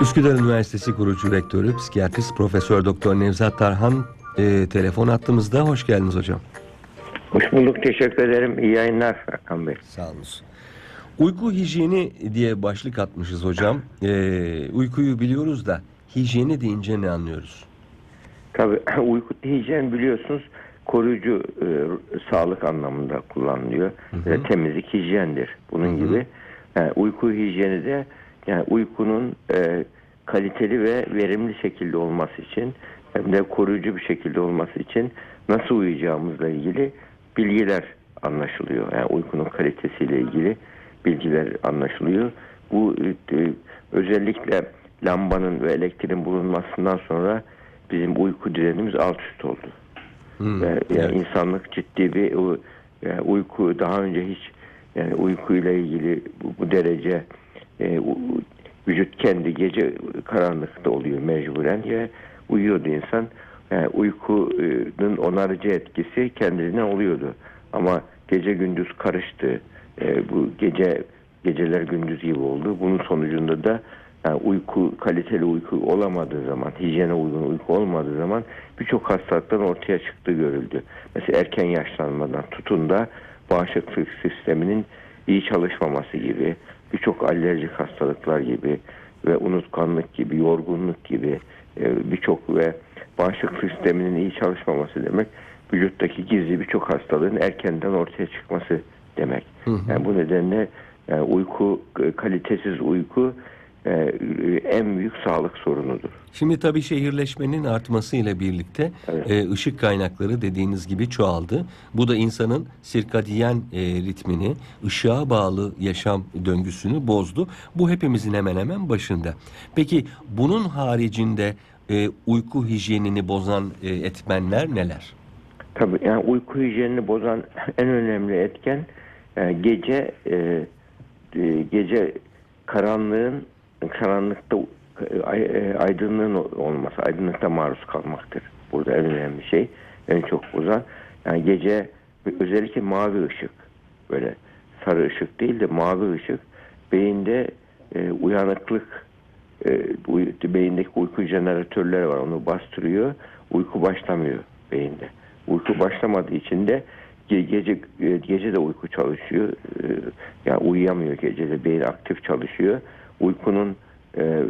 Üsküdar Üniversitesi kurucu rektörü, psikiyatrist Profesör Doktor Nevzat Tarhan e, telefon attığımızda hoş geldiniz hocam. Hoş bulduk. Teşekkür ederim. İyi yayınlar Hakan Bey. Sağ olun. Uyku hijyeni diye başlık atmışız hocam. E, uykuyu biliyoruz da hijyeni deyince ne anlıyoruz? Tabii uyku hijyen biliyorsunuz koruyucu e, sağlık anlamında kullanılıyor. E, temizlik hijyendir. Bunun gibi. Yani uyku hijyeni de yani uykunun e, kaliteli ve verimli şekilde olması için hem de koruyucu bir şekilde olması için nasıl uyuyacağımızla ilgili bilgiler anlaşılıyor. Yani uykunun kalitesiyle ilgili bilgiler anlaşılıyor. Bu e, özellikle lambanın ve elektriğin bulunmasından sonra bizim uyku düzenimiz alt üst oldu. Hmm, yani evet. insanlık ciddi bir yani uyku daha önce hiç yani uykuyla ilgili bu, bu derece e, vücut kendi gece karanlıkta oluyor mecburen ya uyuyordu insan. Yani uykunun onarıcı etkisi kendiliğinden oluyordu. Ama gece gündüz karıştı. E, bu gece geceler gündüz gibi oldu. Bunun sonucunda da yani uyku kaliteli uyku olamadığı zaman, hijyene uygun uyku olmadığı zaman birçok hastalıktan ortaya çıktığı görüldü. Mesela erken yaşlanmadan tutun da bağışıklık sisteminin iyi çalışmaması gibi, birçok alerjik hastalıklar gibi ve unutkanlık gibi, yorgunluk gibi e, birçok ve bağışıklık sisteminin iyi çalışmaması demek vücuttaki gizli birçok hastalığın erkenden ortaya çıkması demek. Yani bu nedenle yani uyku e, kalitesiz uyku e, en büyük sağlık sorunudur. Şimdi tabii şehirleşmenin artmasıyla birlikte Evet. e, ışık kaynakları dediğiniz gibi çoğaldı. Bu da insanın sirkadiyen e, ritmini, ışığa bağlı yaşam döngüsünü bozdu. Bu hepimizin hemen hemen başında. Peki bunun haricinde e, uyku hijyenini bozan e, etmenler neler? Tabii yani uyku hijyenini bozan en önemli etken e, gece e, gece karanlığın karanlıkta e, e, aydınlığın olması, aydınlıkta maruz kalmaktır. Burada en önemli şey, en çok bozan. Yani gece özellikle mavi ışık, böyle sarı ışık değil de mavi ışık beyinde e, uyanıklık e, beyindeki uyku jeneratörleri var onu bastırıyor. Uyku başlamıyor beyinde. Uyku başlamadığı için de ge- gece e, gece de uyku çalışıyor. E, yani uyuyamıyor gece de beyin aktif çalışıyor. Uykunun e,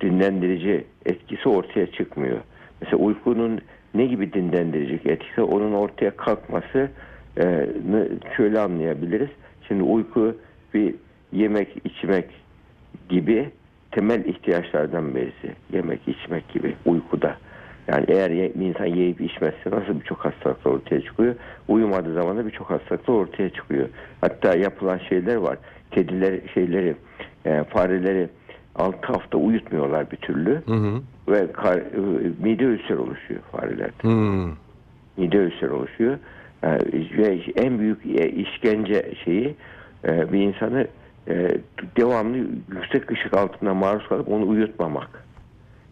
dinlendirici etkisi ortaya çıkmıyor. Mesela uykunun ne gibi dinlendirici etkisi onun ortaya kalkması e, şöyle anlayabiliriz. Şimdi uyku bir yemek içmek gibi temel ihtiyaçlardan birisi. Yemek, içmek gibi uykuda. Yani eğer bir insan yiyip içmezse nasıl birçok hastalıklar ortaya çıkıyor? Uyumadığı zaman da birçok hastalıklar ortaya çıkıyor. Hatta yapılan şeyler var. Kediler şeyleri, e, fareleri 6 hafta uyutmuyorlar bir türlü Hı hı. ve kar, e, mide ülseri oluşuyor farelerde Hmm. mide ülseri oluşuyor. Ee, ve en büyük e, işkence şeyi e, bir insanı e, devamlı yüksek ışık altında maruz kalıp onu uyutmamak.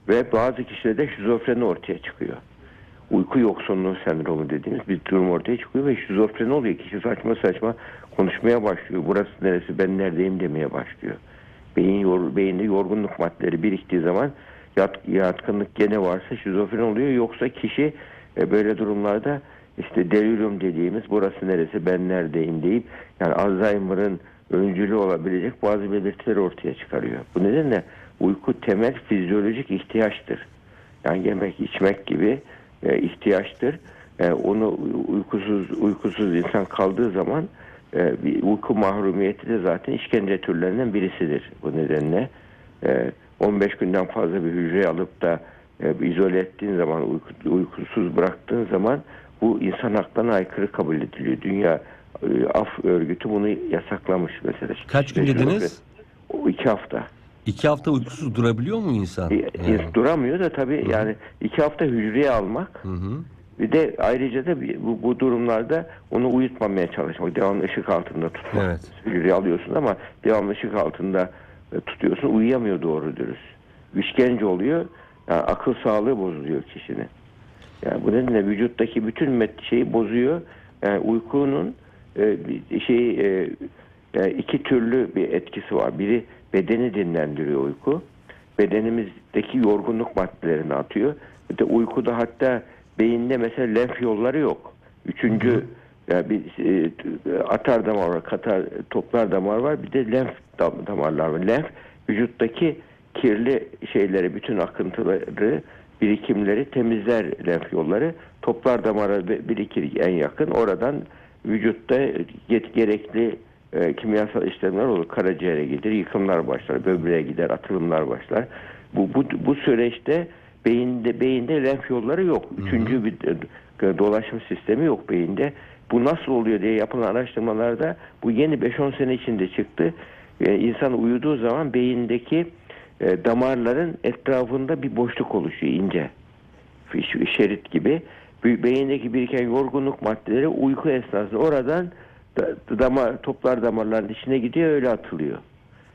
Ve bazı kişilerde şizofreni ortaya çıkıyor. Uyku yoksunluğu sendromu dediğimiz bir durum ortaya çıkıyor ve şizofreni oluyor. Kişi saçma saçma konuşmaya başlıyor. Burası neresi ben neredeyim demeye başlıyor. Beyin yor, beyinde yorgunluk maddeleri biriktiği zaman yat, yatkınlık gene varsa şizofren oluyor. Yoksa kişi e, böyle durumlarda işte delirium dediğimiz burası neresi ben neredeyim deyip yani Alzheimer'ın öncülü olabilecek bazı belirtileri ortaya çıkarıyor. Bu nedenle uyku temel fizyolojik ihtiyaçtır. Yani yemek içmek gibi e, ihtiyaçtır. E, onu uykusuz uykusuz insan kaldığı zaman e, bir uyku mahrumiyeti de zaten işkence türlerinden birisidir. Bu nedenle e, 15 günden fazla bir hücre alıp da e, izole ettiğin zaman uyku- uykusuz bıraktığın zaman bu insan haklarına aykırı kabul ediliyor. Dünya e, Af Örgütü bunu yasaklamış mesela. Kaç gün dediniz? O iki hafta. İki hafta uykusuz durabiliyor mu insan? Bir- Yani. Duramıyor da tabii yani iki hafta hücreye almak Hı hı. Bir de ayrıca da bu, bu durumlarda onu uyutmamaya çalışmak. Devamlı ışık altında tutmak. Evet. Alıyorsun ama devamlı ışık altında e, tutuyorsun. Uyuyamıyor doğru dürüst. İşkence oluyor. Yani akıl sağlığı bozuluyor kişinin. Yani bu nedenle vücuttaki bütün met- şeyi bozuyor. Yani uykunun e, şey e, e, iki türlü bir etkisi var. Biri bedeni dinlendiriyor uyku. bedenimizdeki yorgunluk maddelerini atıyor. Bir de uykuda hatta beyinde mesela lenf yolları yok. Üçüncü yani bir e, atar damar var, katar toplar damar var. Bir de lenf dam- damarlar var. Lenf vücuttaki kirli şeyleri, bütün akıntıları, birikimleri temizler lenf yolları. Toplar damara bi- birikir en yakın. Oradan vücutta ge- gerekli e, kimyasal işlemler olur. Karaciğere gider, yıkımlar başlar, böbreğe gider, atılımlar başlar. Bu, bu, bu süreçte beyinde beyinde lenf yolları yok. Üçüncü bir e, dolaşım sistemi yok beyinde. Bu nasıl oluyor diye yapılan araştırmalarda bu yeni 5-10 sene içinde çıktı. E, insan uyuduğu zaman beyindeki e, damarların etrafında bir boşluk oluşuyor ince. Şerit gibi. Be- Beyindeki biriken yorgunluk maddeleri uyku esnasında oradan da- damar, toplar damarların içine gidiyor öyle atılıyor.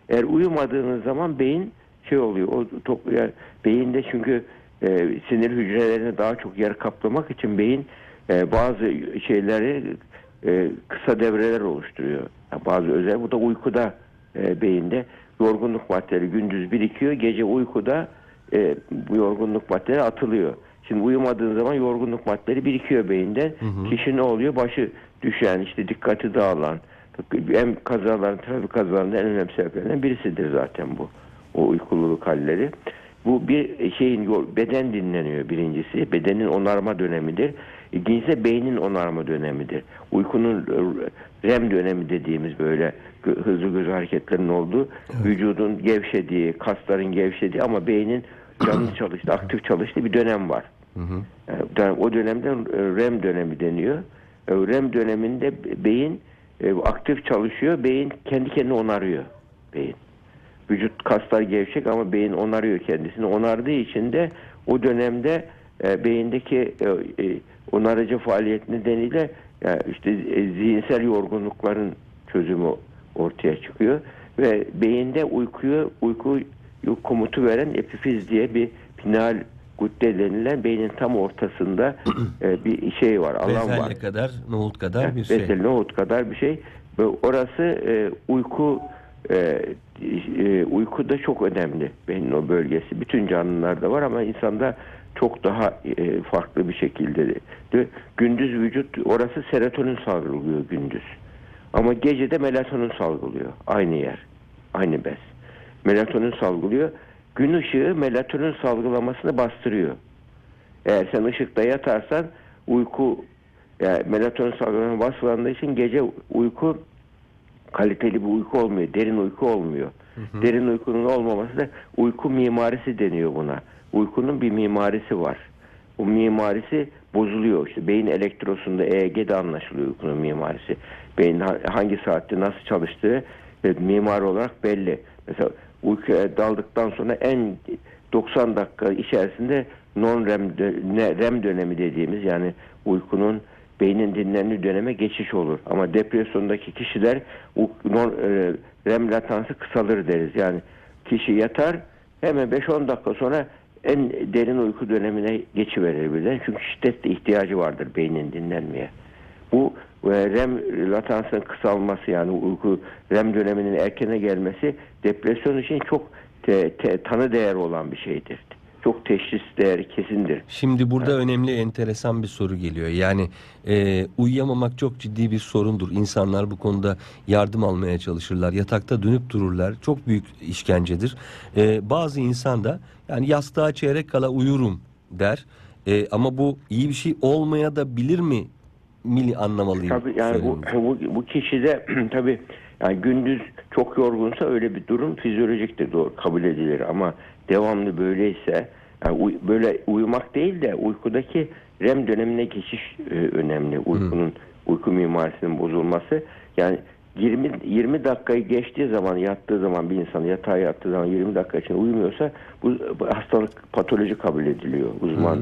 Eğer uyumadığınız zaman beyin şey oluyor. O top, yani beyinde çünkü e, sinir hücrelerine daha çok yer kaplamak için beyin e, bazı şeyleri e, kısa devreler oluşturuyor. Yani bazı özel bu da uykuda e, beyinde yorgunluk maddeleri gündüz birikiyor. Gece uykuda e, bu yorgunluk maddeleri atılıyor. Şimdi uyumadığın zaman yorgunluk maddeleri birikiyor beyinde. Kişi ne oluyor? Başı düşen, işte dikkati dağılan, hem kazaların, trafik kazalarının en önemli sebeplerinden birisidir zaten bu. O uykululuk halleri. Bu bir şeyin beden dinleniyor birincisi. Bedenin onarma dönemidir. İkincisi de beynin onarma dönemidir. Uykunun e, REM dönemi dediğimiz böyle hızlı göz hareketlerinin olduğu, vücudun gevşediği, kasların gevşediği ama beynin canlı çalıştığı, aktif çalıştığı bir dönem var. Yani o dönemde REM dönemi deniyor. E, REM döneminde beyin e, aktif çalışıyor. Beyin kendi kendini onarıyor. Beyin. Vücut kaslar gevşek ama beyin onarıyor kendisini. Onardığı için de o dönemde e, beyindeki e, e, onarıcı faaliyet nedeniyle yani işte e, zihinsel yorgunlukların çözümü ortaya çıkıyor ve beyinde uykuyu uyku komutu veren epifiz diye bir pineal gudde denilen beynin tam ortasında e, bir şey var, alan var. Bezelye kadar, nohut kadar bir şey. Mesela nohut kadar bir şey. Ve orası e, uyku e, e, uykuda çok önemli beynin o bölgesi. Bütün canlılarda var ama insanda çok daha e, farklı bir şekilde. de- Gündüz vücut orası serotonin salgılıyor gündüz. Ama gece de melatonin salgılıyor. Aynı yer. Aynı bez. Melatonin salgılıyor. Gün ışığı melatonin salgılamasını bastırıyor. Eğer sen ışıkta yatarsan uyku yani melatonin salgılaması basılandığı için gece uyku kaliteli bir uyku olmuyor. Derin uyku olmuyor. Derin uykunun olmaması da uyku mimarisi deniyor buna. Uykunun bir mimarisi var. Bu mimarisi bozuluyor. İşte beyin elektrosunda EEG'de anlaşılıyor uykunun mimarisi. Beyin ha- hangi saatte nasıl çalıştığı e, mimari olarak belli. Mesela uykuya daldıktan sonra en 90 dakika içerisinde non REM, dö- ne- REM dönemi dediğimiz yani uykunun beynin dinlendiği döneme geçiş olur. Ama depresyondaki kişiler e, REM latansı kısalır deriz. Yani kişi yatar hemen 5-10 dakika sonra en derin uyku dönemine geçiverir birden. Çünkü şiddetle ihtiyacı vardır beynin dinlenmeye. Bu e, REM latansının kısalması yani uyku REM döneminin erkene gelmesi depresyon için çok te- te- tanı değeri olan bir şeydir. Çok teşhis değeri kesindir. Şimdi burada önemli enteresan bir soru geliyor. Yani e, uyuyamamak çok ciddi bir sorundur. İnsanlar bu konuda yardım almaya çalışırlar. Yatakta dönüp dururlar. Çok büyük işkencedir. E, bazı insan da yani yastığa çeyrek kala uyurum der. E, ama bu iyi bir şey olmaya da bilir mi? Mili anlamalıyım. Tabii yani bu, bu, bu kişi de tabii yani gündüz çok yorgunsa öyle bir durum fizyolojiktir doğru kabul edilir ama devamlı böyleyse yani uy- böyle uyumak değil de uykudaki REM dönemine geçiş e, önemli. Uykunun uyku mimarisinin bozulması yani 20 20 dakikayı geçtiği zaman yattığı zaman bir insan yatağa yattığı zaman 20 dakika için uyumuyorsa bu, bu hastalık patoloji kabul ediliyor. Uzman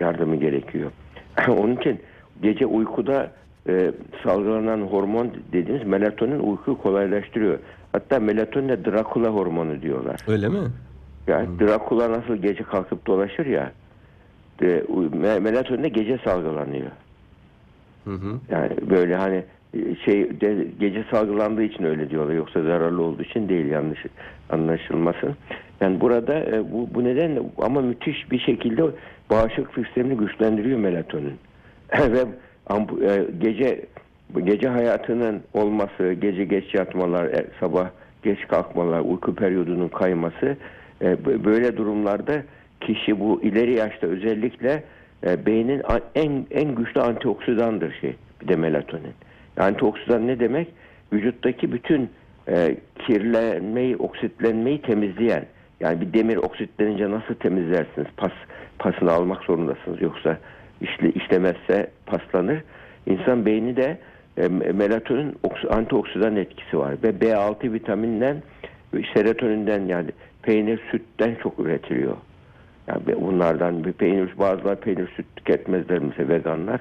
yardımı gerekiyor. Onun için gece uykuda e, salgılanan hormon dediğimiz melatonin uykuyu kolaylaştırıyor. Hatta melatoninle Drakula hormonu diyorlar. Öyle mi? Yani Drakula nasıl gece kalkıp dolaşır ya melatonin de gece salgılanıyor. Hı hı. Yani böyle hani e, şey de, gece salgılandığı için öyle diyorlar. Yoksa zararlı olduğu için değil yanlış anlaşılmasın. Yani burada e, bu, bu nedenle ama müthiş bir şekilde bağışıklık sistemini güçlendiriyor melatonin. Ve e, gece gece hayatının olması, gece geç yatmalar, e, sabah geç kalkmalar, uyku periyodunun kayması böyle durumlarda kişi bu ileri yaşta özellikle e, beynin en en güçlü antioksidandır şey bir de melatonin. Antioksidan ne demek? Vücuttaki bütün e, kirlenmeyi, oksitlenmeyi temizleyen. Yani bir demir oksitlenince nasıl temizlersiniz? Pas pasını almak zorundasınız yoksa işle, işlemezse paslanır. İnsan beyni de e, melatonin oks- antioksidan etkisi var ve B6 vitaminden serotoninden yani peynir sütten çok üretiliyor. Yani bunlardan bir peynir bazıları peynir süt tüketmezler mesela veganlar.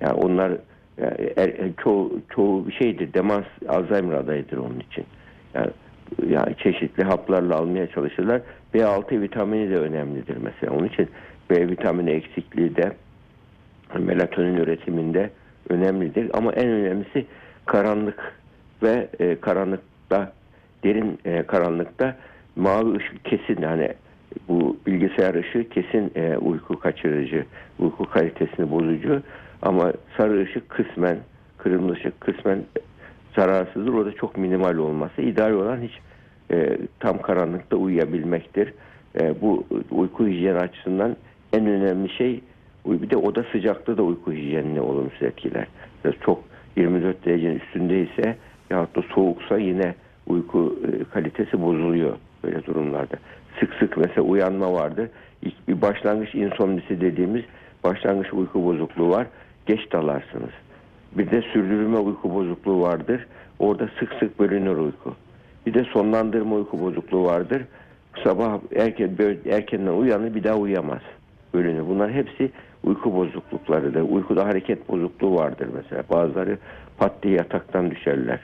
Yani onlar yani er, er- çoğu çoğu bir şeydir. Demans Alzheimer adayıdır onun için. Yani yani çeşitli haplarla almaya çalışırlar. B6 vitamini de önemlidir mesela. Onun için B vitamini eksikliği de melatonin üretiminde önemlidir. Ama en önemlisi karanlık ve e, karanlıkta derin e, karanlıkta mavi ışık kesin yani bu bilgisayar ışığı kesin e, uyku kaçırıcı, uyku kalitesini bozucu ama sarı ışık kısmen, kırmızı ışık kısmen zararsızdır. Orada çok minimal olması. ideal olan hiç e, tam karanlıkta uyuyabilmektir. E, bu uyku hijyeni açısından en önemli şey bir de oda sıcaklığı da uyku hijyenini olumsuz etkiler. Biraz çok 24 derecenin üstündeyse yahut da soğuksa yine uyku e, kalitesi bozuluyor böyle durumlarda. Sık sık mesela uyanma vardır. İlk bir başlangıç insomnisi dediğimiz başlangıç uyku bozukluğu var. Geç dalarsınız. Bir de sürdürme uyku bozukluğu vardır. Orada sık sık bölünür uyku. Bir de sonlandırma uyku bozukluğu vardır. Sabah erken erkenden uyanır bir daha uyuyamaz. Bölünür. Bunlar hepsi uyku bozukluklarıdır. Uykuda hareket bozukluğu vardır mesela. Bazıları pat diye yataktan düşerler.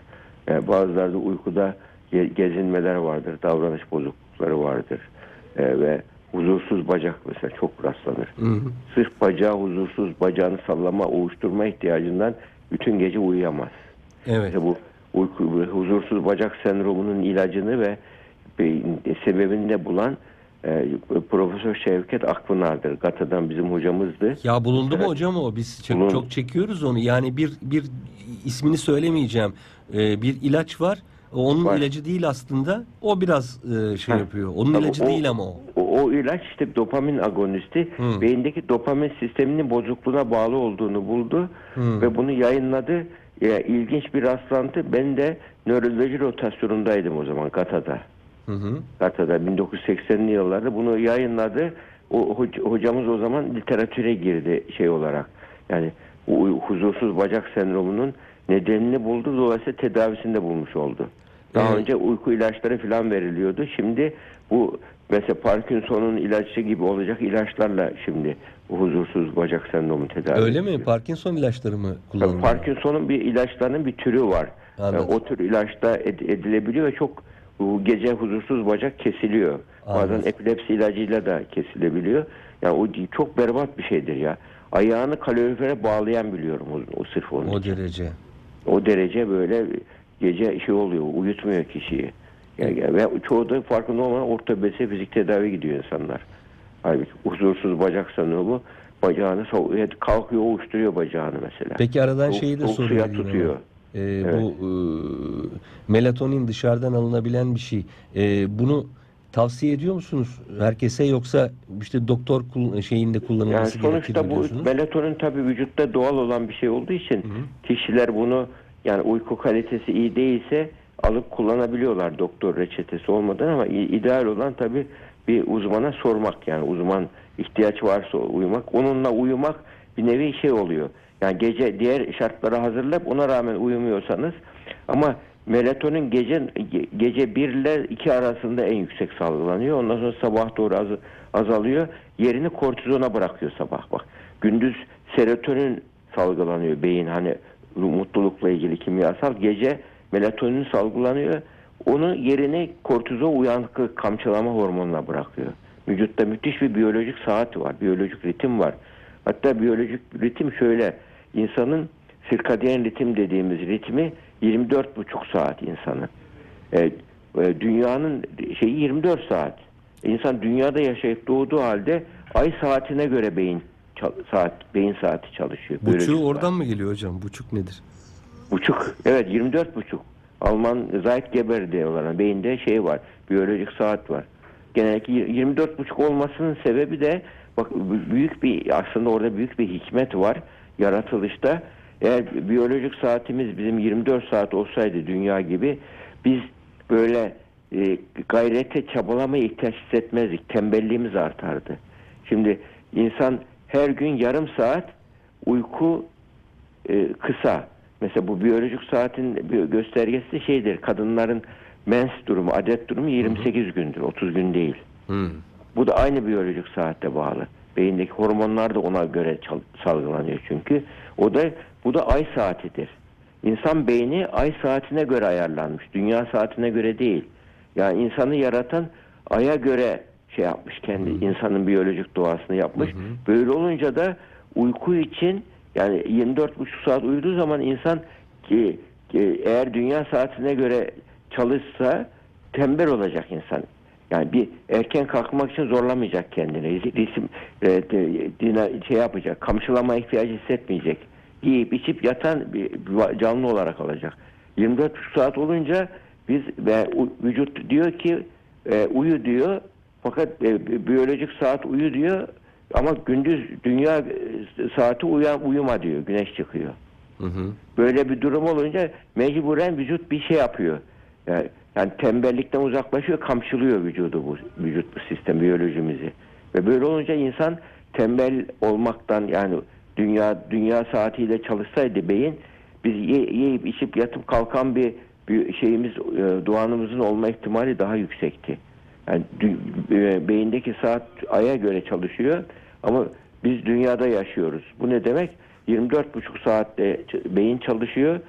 Ee, bazıları da uykuda gezinmeler vardır. Davranış bozuklukları vardır. Ee, ve huzursuz bacak mesela çok rastlanır. Hı hı. Sırf bacağı huzursuz, bacağını sallama, ovuşturma ihtiyacından bütün gece uyuyamaz. Evet. İşte bu uyku, bu huzursuz bacak sendromunun ilacını ve sebebini de bulan e, Profesör Şevket Akpınar'dır. GATA'dan bizim hocamızdı. Ya bulundu mu hocam o? Biz çok, Bulun- çok çekiyoruz onu. Yani bir bir ismini söylemeyeceğim. Ee, bir ilaç var. Onun Var. ilacı değil aslında. O biraz e, şey Ha. yapıyor. Onun Tabii ilacı o- değil ama o. O, o ilaç işte dopamin agonisti. Hı. Beyindeki dopamin sisteminin bozukluğuna bağlı olduğunu buldu Hı. ve bunu yayınladı. Ya, ilginç bir rastlantı. Ben de nöroloji rotasyonundaydım o zaman GATA'da. Hı hı. GATA'da 1980'li yıllarda bunu yayınladı. O hoc- hocamız o zaman literatüre girdi şey olarak. Yani huzursuz bacak sendromunun nedenini buldu. Dolayısıyla tedavisini de bulmuş oldu. Daha Evet. önce uyku ilaçları falan veriliyordu. Şimdi bu mesela Parkinson'un ilacı gibi olacak ilaçlarla şimdi bu huzursuz bacak sendromu tedavi Öyle mi? ediliyor. Parkinson ilaçları mı kullanılıyor? Parkinson'un bir ilaçlarının bir türü var. Anladım. O tür ilaçta ed- edilebiliyor ve çok gece huzursuz bacak kesiliyor. Anladım. Bazen epilepsi ilacıyla da kesilebiliyor. Yani o çok berbat bir şeydir ya. Ayağını kalorifere bağlayan biliyorum o, o sırf onun O için. derece. O derece böyle gece şey oluyor, uyutmuyor kişiyi. Yani, ve çoğu da farkında olmadan ortopedise fizik tedavi gidiyor insanlar. Halbuki huzursuz bacak sendromu bacağını so- kalkıyor, ovuşturuyor bacağını mesela. Peki aradan Soğuk- şeyi de sorayım. tutuyor. Ee, Bu e, melatonin dışarıdan alınabilen bir şey. Ee, bunu tavsiye ediyor musunuz herkese yoksa işte doktor şeyinde Yani kullanılması gerekir mi sonuçta bu diyorsunuz? melatonin tabii vücutta doğal olan bir şey olduğu için kişiler bunu yani uyku kalitesi iyi değilse alıp kullanabiliyorlar doktor reçetesi olmadan ama ideal olan tabii bir uzmana sormak yani uzman ihtiyaç varsa uyumak onunla uyumak bir nevi şey oluyor. Yani gece diğer şartlara hazırlayıp ona rağmen uyumuyorsanız ama melatonin gece ge- gece 1 ile 2 arasında en yüksek salgılanıyor. Ondan sonra sabah doğru az, azalıyor. Yerini kortizona bırakıyor sabah bak. Gündüz serotonin salgılanıyor beyin hani mutlulukla ilgili kimyasal. Gece melatonin salgılanıyor. Onun yerini kortizol uyanıklık kamçılama hormonuna bırakıyor. Vücutta müthiş bir biyolojik saat var. Biyolojik ritim var. Hatta biyolojik ritim şöyle. insanın sirkadiyen ritim dediğimiz ritmi 24,5 saat insanın. E, e, dünyanın şeyi 24 saat. insan dünyada yaşayıp doğduğu halde ay saatine göre beyin saat beyin saati çalışıyor. Buçuğu saat. oradan mı geliyor hocam? Buçuk nedir? Buçuk. Evet 24 buçuk. Alman Zeitgeber diyorlar. Beyinde şey var. Biyolojik saat var. Genellikle 24 buçuk olmasının sebebi de bak büyük bir aslında orada büyük bir hikmet var yaratılışta. Eğer biyolojik saatimiz bizim 24 saat olsaydı dünya gibi biz böyle e, gayrete çabalamaya ihtiyaç hissetmezdik. Tembelliğimiz artardı. Şimdi insan her gün yarım saat uyku e, kısa. Mesela bu biyolojik saatin bir göstergesi şeydir. Kadınların mens durumu, adet durumu 28 gündür. 30 gün değil. Hmm. Bu da aynı biyolojik saatte bağlı. Beyindeki hormonlar da ona göre salgılanıyor çünkü. O da bu da ay saatidir. İnsan beyni ay saatine göre ayarlanmış. Dünya saatine göre değil. Yani insanı yaratan aya göre şey yapmış kendi insanın biyolojik doğasını yapmış. Böyle olunca da uyku için yani 24,5 saat uyuduğu zaman insan ki, ki eğer dünya saatine göre çalışsa tembel olacak insan. Yani bir erken kalkmak için zorlamayacak kendini. Resim e, dina- şey yapacak. Kamçılama ihtiyacı hissetmeyecek. Yiyip içip yatan bir canlı olarak olacak. 24 saat olunca biz ve vücut diyor ki e, uyu diyor. Fakat e, bi- biyolojik saat uyu diyor ama gündüz dünya e, saati uyan uyuma diyor. Güneş çıkıyor. Hı hı. Böyle bir durum olunca mecburen vücut bir şey yapıyor. Yani, yani tembellikten uzaklaşıyor, kamçılıyor vücudu bu vücut bu sistem biyolojimizi. Ve böyle olunca insan tembel olmaktan yani dünya dünya saatiyle çalışsaydı beyin biz ye- yiyip içip yatıp kalkan bir, bir şeyimiz e, doğanımızın olma ihtimali daha yüksekti. Yani dü- e, beyindeki saat aya göre çalışıyor ama biz dünyada yaşıyoruz. Bu ne demek? 24,5 saatte beyin çalışıyor.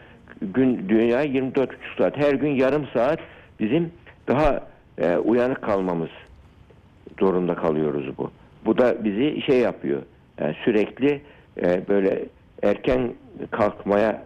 Gün dünya 24,5 saat. Her gün yarım saat bizim daha e, uyanık kalmamız zorunda kalıyoruz bu. Bu da bizi şey yapıyor. Yani sürekli e, böyle erken kalkmaya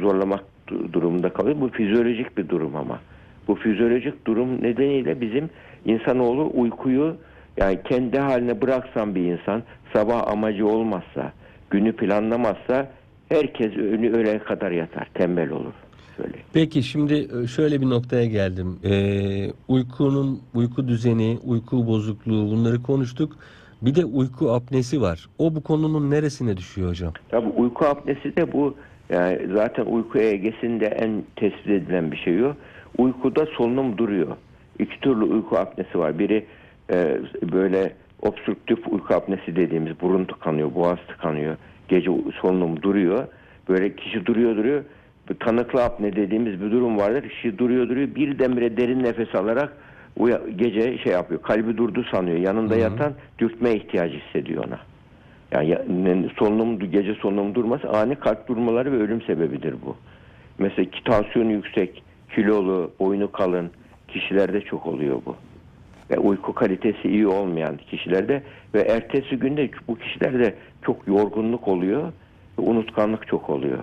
zorlamak du- durumunda kalıyor. Bu fizyolojik bir durum ama. Bu fizyolojik durum nedeniyle bizim insanoğlu uykuyu yani kendi haline bıraksan bir insan sabah amacı olmazsa, günü planlamazsa herkes önü öğleye kadar yatar, tembel olur. Böyle. Peki şimdi e, şöyle bir noktaya geldim. Ee, uykunun uyku düzeni, uyku bozukluğu bunları konuştuk. Bir de uyku apnesi var. O bu konunun neresine düşüyor hocam? Tabii uyku apnesi de bu yani zaten uyku EEG'sinde en tespit edilen bir şey o. Uykuda solunum duruyor. İki türlü uyku apnesi var. Biri e, böyle obstrüktif uyku apnesi dediğimiz burun tıkanıyor, boğaz tıkanıyor. Gece solunum duruyor. Böyle kişi duruyor duruyor. Tanıklı apne dediğimiz bir durum vardır. Kişi duruyor duruyor birdenbire derin nefes alarak uya- gece şey yapıyor. Kalbi durdu sanıyor. Yanında yatan dürtme ihtiyacı hissediyor ona. Yani solunum gece solunum durması ani kalp durmaları ve ölüm sebebidir bu. Mesela ki tansiyonu yüksek, kilolu, boynu kalın kişilerde çok oluyor bu. Ve uyku kalitesi iyi olmayan kişilerde ve ertesi günde bu kişilerde çok yorgunluk oluyor ve unutkanlık çok oluyor.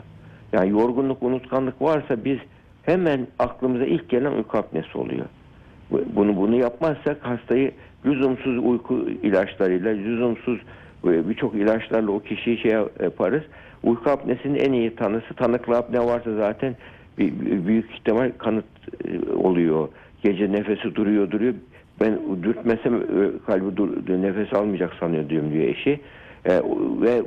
Yani yorgunluk, unutkanlık varsa biz hemen aklımıza ilk gelen uyku apnesi oluyor. Bu- Bunu bunu yapmazsak hastayı lüzumsuz uyku ilaçlarıyla, lüzumsuz e, birçok ilaçlarla o kişiyi şey yaparız. Uyku apnesinin en iyi tanısı tanıklı apne varsa zaten büyük ihtimal kanıt e, oluyor. Gece nefesi duruyor duruyor. Ben dürtmesem e, kalbi dur, nefes almayacak sanıyor diyorum diyor eşi. E, ve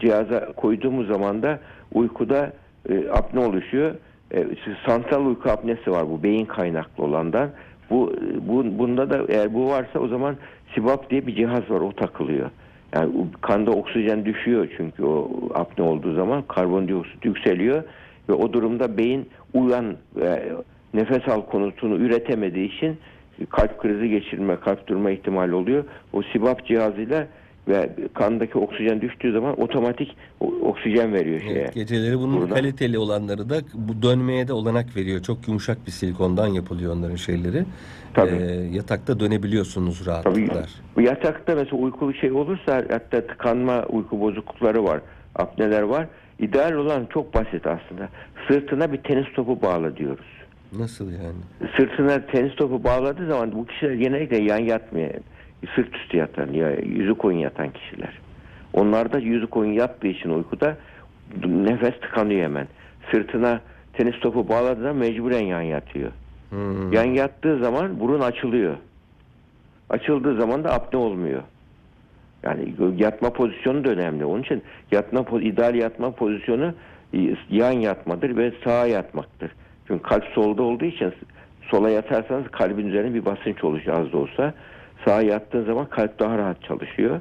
cihaza koyduğumuz zaman da uykuda e, apne oluşuyor. E, santral uyku apnesi var bu beyin kaynaklı olandan. Bu, bu bunda da eğer bu varsa o zaman SIBAP diye bir cihaz var o takılıyor. Yani kanda oksijen düşüyor çünkü o apne olduğu zaman karbondioksit yükseliyor ve o durumda beyin uyan e, nefes al konusunu üretemediği için kalp krizi geçirme, kalp durma ihtimali oluyor. O SIBAP cihazıyla ve kandaki oksijen düştüğü zaman otomatik oksijen veriyor şeye. Evet, geceleri bunun Buradan. kaliteli olanları da bu dönmeye de olanak veriyor. Çok yumuşak bir silikondan yapılıyor onların şeyleri. Tabii. Ee, yatakta dönebiliyorsunuz Tabii rahatlıklar. bu yatakta mesela uyku şey olursa hatta tıkanma uyku bozuklukları var, apneler var. İdeal olan çok basit aslında. Sırtına bir tenis topu bağla diyoruz. Nasıl yani? Sırtına tenis topu bağladığı zaman bu kişiler genellikle yan yatmıyor. Sırt üstü yatan, ya yüzü koyun yatan kişiler. Onlarda yüzü koyun yattığı için uykuda nefes tıkanıyor hemen. Sırtına tenis topu bağladığı zaman mecburen yan yatıyor. Hmm. Yan yattığı zaman burun açılıyor. Açıldığı zaman da apne olmuyor. Yani yatma pozisyonu da önemli. Onun için yatma ideal yatma pozisyonu e, yan yatmadır ve sağa yatmaktır. Çünkü kalp solda olduğu için sola yatarsanız kalbin üzerine bir basınç oluşuyor az da olsa. Sağa yattığın zaman kalp daha rahat çalışıyor.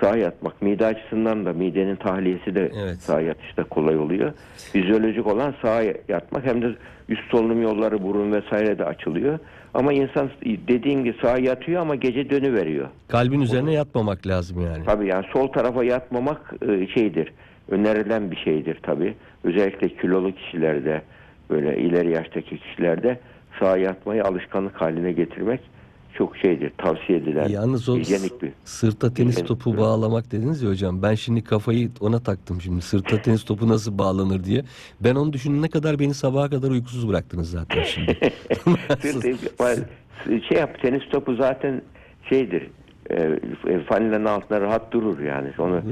Sağa yatmak mide açısından da midenin tahliyesi de Evet. sağa yatışta kolay oluyor. Fizyolojik olan sağa yatmak hem de üst solunum yolları burun vesaire de açılıyor. Ama insan dediğim gibi sağa yatıyor ama gece dönüveriyor. Kalbin üzerine yatmamak lazım yani. Tabii yani sol tarafa yatmamak e, şeydir. Önerilen bir şeydir tabii. Özellikle kilolu kişilerde böyle ileri yaştaki kişilerde sağa yatmayı alışkanlık haline getirmek çok şeydir. Tavsiye edilen. Yalnız o hijyenik bir. sırta tenis hijyenik topu bir- bağlamak dediniz ya hocam. Ben şimdi kafayı ona taktım şimdi. Sırta tenis topu nasıl bağlanır diye. Ben onu düşünene kadar beni sabaha kadar uykusuz bıraktınız zaten şimdi. Şey yap tenis topu zaten şeydir. E, e, fanilanın altında rahat durur yani. Onu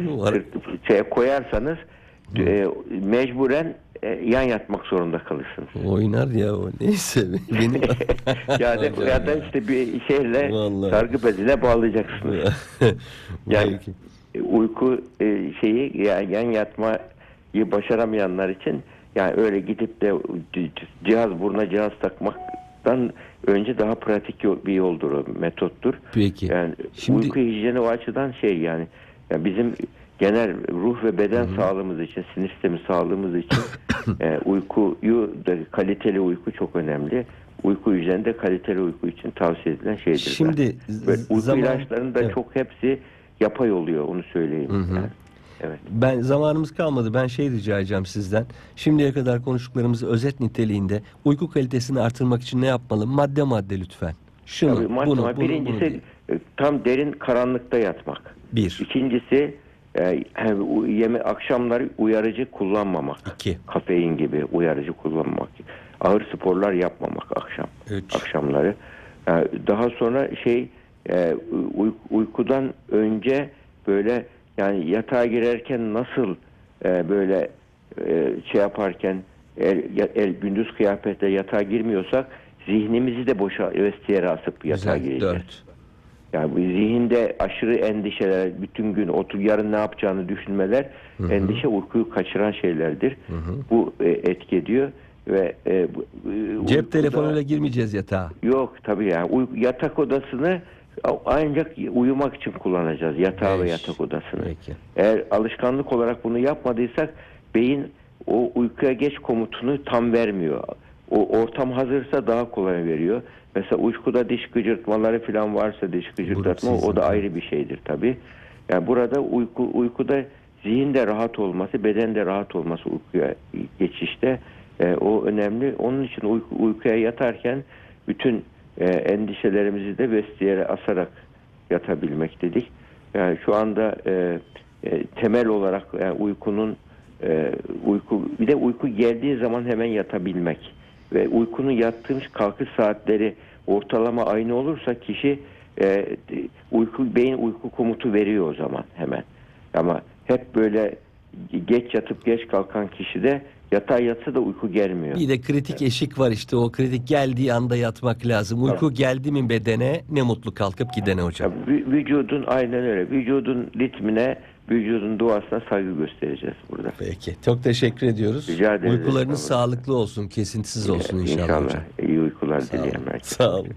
şeye koyarsanız e, mecburen e, yan yatmak zorunda kalırsınız. Oynar ya o. Neyse. Benim... yani ya da işte bir şeyle Vallahi. sargı beziyle bağlayacaksınız. Yani e, uyku e, şeyi yani yan yatmayı başaramayanlar için yani öyle gidip de cihaz buruna cihaz takmaktan önce daha pratik bir yoldur o metottur. Peki. Yani Şimdi- uyku hijyeni o açıdan şey yani, yani bizim genel ruh ve beden sağlığımız için, sinir sistemi sağlığımız için e, uykuyu da kaliteli uyku çok önemli. Uyku hijyeni de kaliteli uyku için tavsiye edilen şeydir. Şimdi z- uyku zaman- ilaçlarının da Evet. çok hepsi yapay oluyor onu söyleyeyim. Yani. Evet. Ben zamanımız kalmadı. Ben şey rica edeceğim sizden. Şimdiye kadar konuştuklarımızı özet niteliğinde uyku kalitesini artırmak için ne yapmalı? Madde madde lütfen. Şunu, Tabii, bunu, maksima bunu, birincisi bunu e, tam derin karanlıkta yatmak. Bir. İkincisi e, yeme akşamları uyarıcı kullanmamak. İki. Kafein gibi uyarıcı kullanmamak. Ağır sporlar yapmamak akşam. Üç. Akşamları. E, daha sonra şey e, uy- uykudan önce böyle yani yatağa girerken nasıl e, böyle e, şey yaparken el, el gündüz kıyafetle yatağa girmiyorsak zihnimizi de boşa vestiyere asıp yatağa Güzel. gireceğiz. Dört. Yani bu zihinde aşırı endişeler, bütün gün otur yarın ne yapacağını düşünmeler, endişe uykuyu kaçıran şeylerdir. Bu e, etki ediyor ve e, bu- e, Cep uykuda- telefonuyla girmeyeceğiz yatağa. Yok tabii yani Uy- yatak odasını ancak uyumak için kullanacağız yatağı ve yatak odasını. Peki. Eğer alışkanlık olarak bunu yapmadıysak beyin o uykuya geç komutunu tam vermiyor. O ortam hazırsa daha kolay veriyor. Mesela uykuda diş gıcırtmaları falan varsa diş gıcırtma o da ayrı bir şeydir tabii. Yani burada uyku uykuda zihin de rahat olması, beden de rahat olması uykuya geçişte e, o önemli. Onun için uyku, uykuya yatarken bütün e, endişelerimizi de vestiyere asarak yatabilmek dedik. Yani şu anda e, e, temel olarak yani uykunun e, uyku bir de uyku geldiği zaman hemen yatabilmek ve uykunun yattığımız kalkış saatleri ortalama aynı olursa kişi e, uyku beyin uyku komutu veriyor o zaman hemen. Ama hep böyle geç yatıp geç kalkan kişide yatağa yatsa da uyku gelmiyor. Bir de kritik eşik var işte o kritik geldiği anda yatmak lazım. Uyku geldi mi bedene ne mutlu kalkıp gidene hocam. Vücudun aynen öyle. Vücudun ritmine, vücudun duasına saygı göstereceğiz burada. Peki. Çok teşekkür ediyoruz. Rica ederiz. Uykularınız sağlıklı olsun, kesintisiz olsun inşallah, hocam. İyi uykular dileyen herkese. Sağ olun.